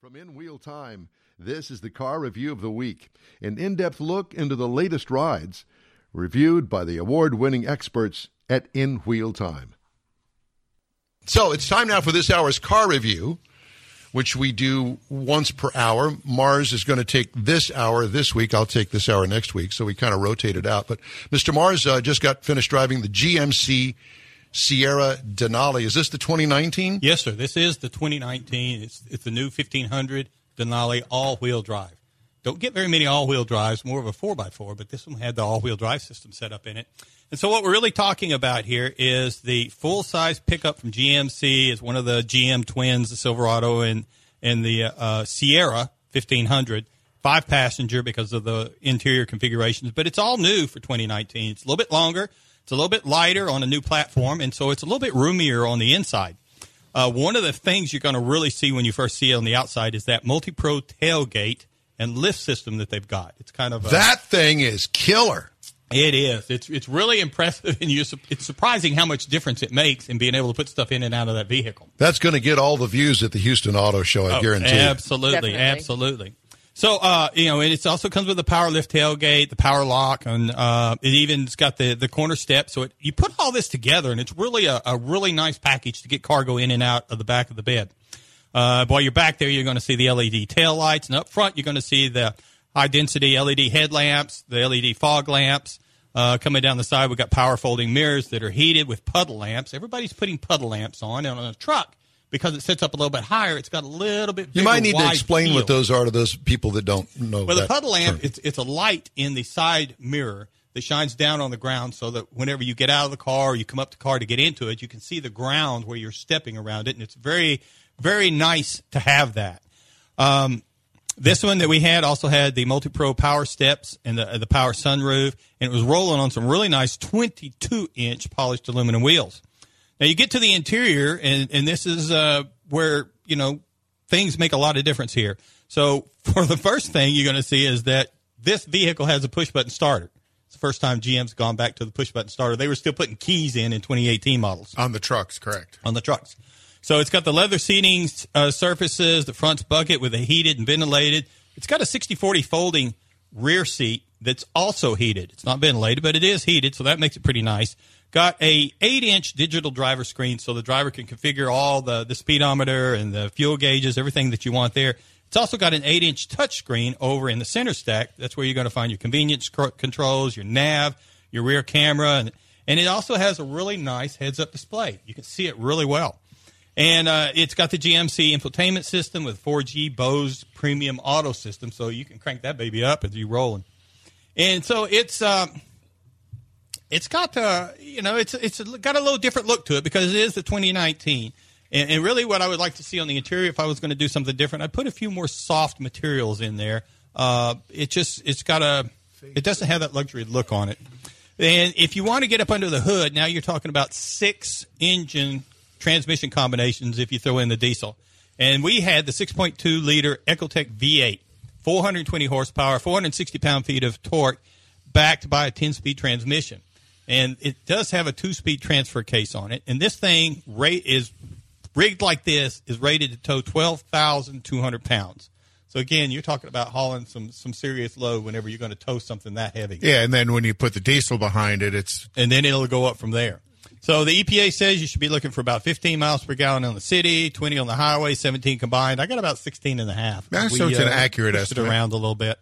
From In Wheel Time, this is the car review of the week, an in depth look into the latest rides, reviewed by the award winning experts at In Wheel Time. So it's time now for this hour's car review, which we do once per hour. Mars is going to take this hour this week. I'll take this hour next week. So we kind of rotate it out. But Mr. Mars uh, just got finished driving the GMC Sierra Denali. Is this the 2019? Yes, sir. This is the 2019. It's, it's the new 1500 Denali all-wheel drive. Don't get very many all-wheel drives, more of a 4x4, but this one had the all-wheel drive system set up in it. And so what we're really talking about here is the full-size pickup from GMC is one of the GM twins, the Silverado and, and the uh, Sierra 1500 five passenger because of the interior configurations, but it's all new for 2019. It's a little bit longer. It's a little bit lighter on a new platform, and so it's a little bit roomier on the inside. Uh, one of the things you're going to really see when you first see it on the outside is that multi-pro tailgate and lift system that they've got. It's kind of a, That thing is killer. it is. It's it's really impressive, and you it's surprising how much difference it makes in being able to put stuff in and out of that vehicle. That's going to get all the views at the Houston Auto Show, I Oh, guarantee. you. Absolutely, Definitely. absolutely. So, uh, you know, and it also comes with the power lift tailgate, the power lock, and uh, it even's got the, the corner step. So it, you put all this together, and it's really a, a really nice package to get cargo in and out of the back of the bed. Uh, while you're back there, you're going to see the LED tail lights, and up front, you're going to see the high density LED headlamps, the LED fog lamps. Uh, coming down the side, we've got power folding mirrors that are heated with puddle lamps. Everybody's putting puddle lamps on, and on a truck, because it sits up a little bit higher, it's got a little bit. You might need to explain field. what those are to those people that don't know. Well, the puddle lamp it's it's a light in the side mirror that shines down on the ground so that whenever you get out of the car or you come up the car to get into it, you can see the ground where you're stepping around it. And it's very, very nice to have that. Um, this one that we had also had the multi pro power steps and the, the power sunroof, and it was rolling on some really nice 22 inch polished aluminum wheels. Now you get to the interior, and, and this is uh, where you know things make a lot of difference here. So for the first thing you're going to see is that this vehicle has a push button starter. It's the first time GM's gone back to the push button starter. They were still putting keys in in 2018 models On the trucks, correct. on the trucks. So it's got the leather seating uh, surfaces, the front's bucket with a heated and ventilated. It's got a 60-40 folding rear seat that's also heated. It's not ventilated, but it is heated, so that makes it pretty nice. Got a 8-inch digital driver screen so the driver can configure all the, the speedometer and the fuel gauges, everything that you want there. It's also got an 8-inch touchscreen over in the center stack. That's where you're going to find your convenience controls, your nav, your rear camera, and, and it also has a really nice heads-up display. You can see it really well. And uh, it's got the GMC infotainment system with 4G Bose premium auto system, so you can crank that baby up as you're rolling. And so it's um, it's got uh, you know it's it's got a little different look to it because it is the 2019. And, and really, what I would like to see on the interior, if I was going to do something different, I'd put a few more soft materials in there. Uh, it just it's got a it doesn't have that luxury look on it. And if you want to get up under the hood, now you're talking about six engine transmission combinations if you throw in the diesel. And we had the 6.2 liter Ecotec V8, 420 horsepower, 460 pound feet of torque, backed by a 10 speed transmission. And it does have a two speed transfer case on it. And this thing rate is rigged like this is rated to tow 12,200 pounds. So again, you're talking about hauling some some serious load whenever you're going to tow something that heavy Yeah, and then when you put the diesel behind it, it's and then it'll go up from there. So the EPA says you should be looking for about 15 miles per gallon on the city, 20 on the highway, 17 combined. I got about 16 and a half. That's so it's uh, an accurate estimate. It around a little bit.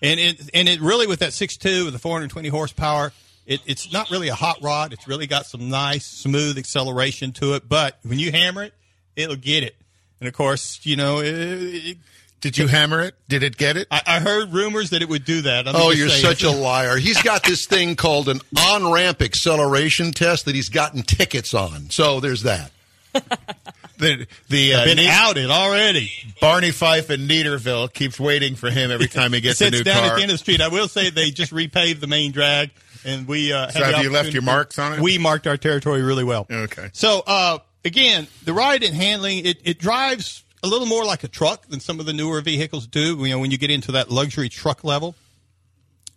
And it, and it really, with that 6.2 with the 420 horsepower, it, it's not really a hot rod. It's really got some nice, smooth acceleration to it. But when you hammer it, it'll get it. And of course, you know, it, it, did you hammer it? Did it get it? I, I heard rumors that it would do that. I'm Oh, you're saying. such a liar. He's got this thing called an on ramp acceleration test that he's gotten tickets on. So there's that. The the uh, Been Ne- outed already. Barney Fife in Neaterville keeps waiting for him every time he gets a sits new down car. at the end of the street. I will say they just repaved the main drag, and we uh, So have you left your marks on it? We marked our territory really well. Okay. So uh, again, the ride and handling it, it drives a little more like a truck than some of the newer vehicles do. You know, when you get into that luxury truck level,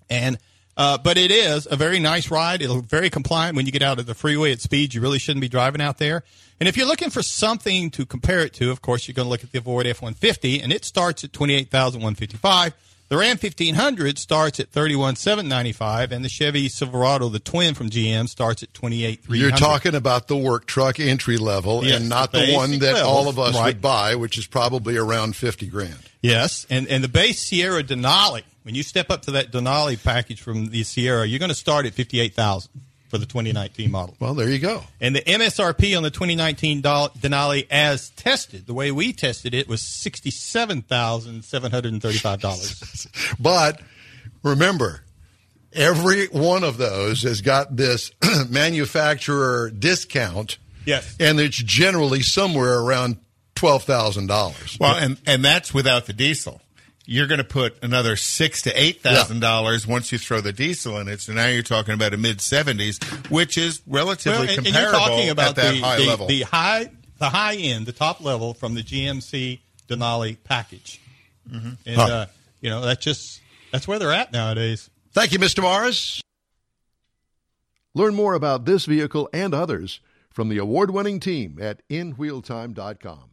and Uh, but it is a very nice ride. It'll very compliant when you get out of the freeway at speeds you really shouldn't be driving out there. And if you're looking for something to compare it to, of course, you're going to look at the Ford F-150, and it starts at twenty eight thousand one fifty five. The Ram 1500 starts at thirty one seven ninety five, and the Chevy Silverado, the twin from GM, starts at twenty eight three. You're talking about the work truck entry level Yes, and not the the one that level, all of us right. would buy, which is probably around 50 grand. Yes, and and the base Sierra Denali. When you step up to that Denali package from the Sierra, you're going to start at fifty eight thousand for the 2019 model. Well, there you go. And the MSRP on the 2019 Denali, as tested, the way we tested it, was sixty-seven thousand seven hundred and thirty-five dollars. But remember, every one of those has got this manufacturer discount. Yes. And it's generally somewhere around $12,000. Well, and and that's without the diesel. You're going to put another six to eight thousand dollars once you throw the diesel in it. So now you're talking about a mid seventies, which is relatively and, and comparable you're talking about at that the, high the, level. the high, the high end, the top level from the GMC Denali package. And Huh. uh, you know that's just that's where they're at nowadays. Thank you, Mr. Morris. Learn more about this vehicle and others from the award winning team at InWheelTime.com.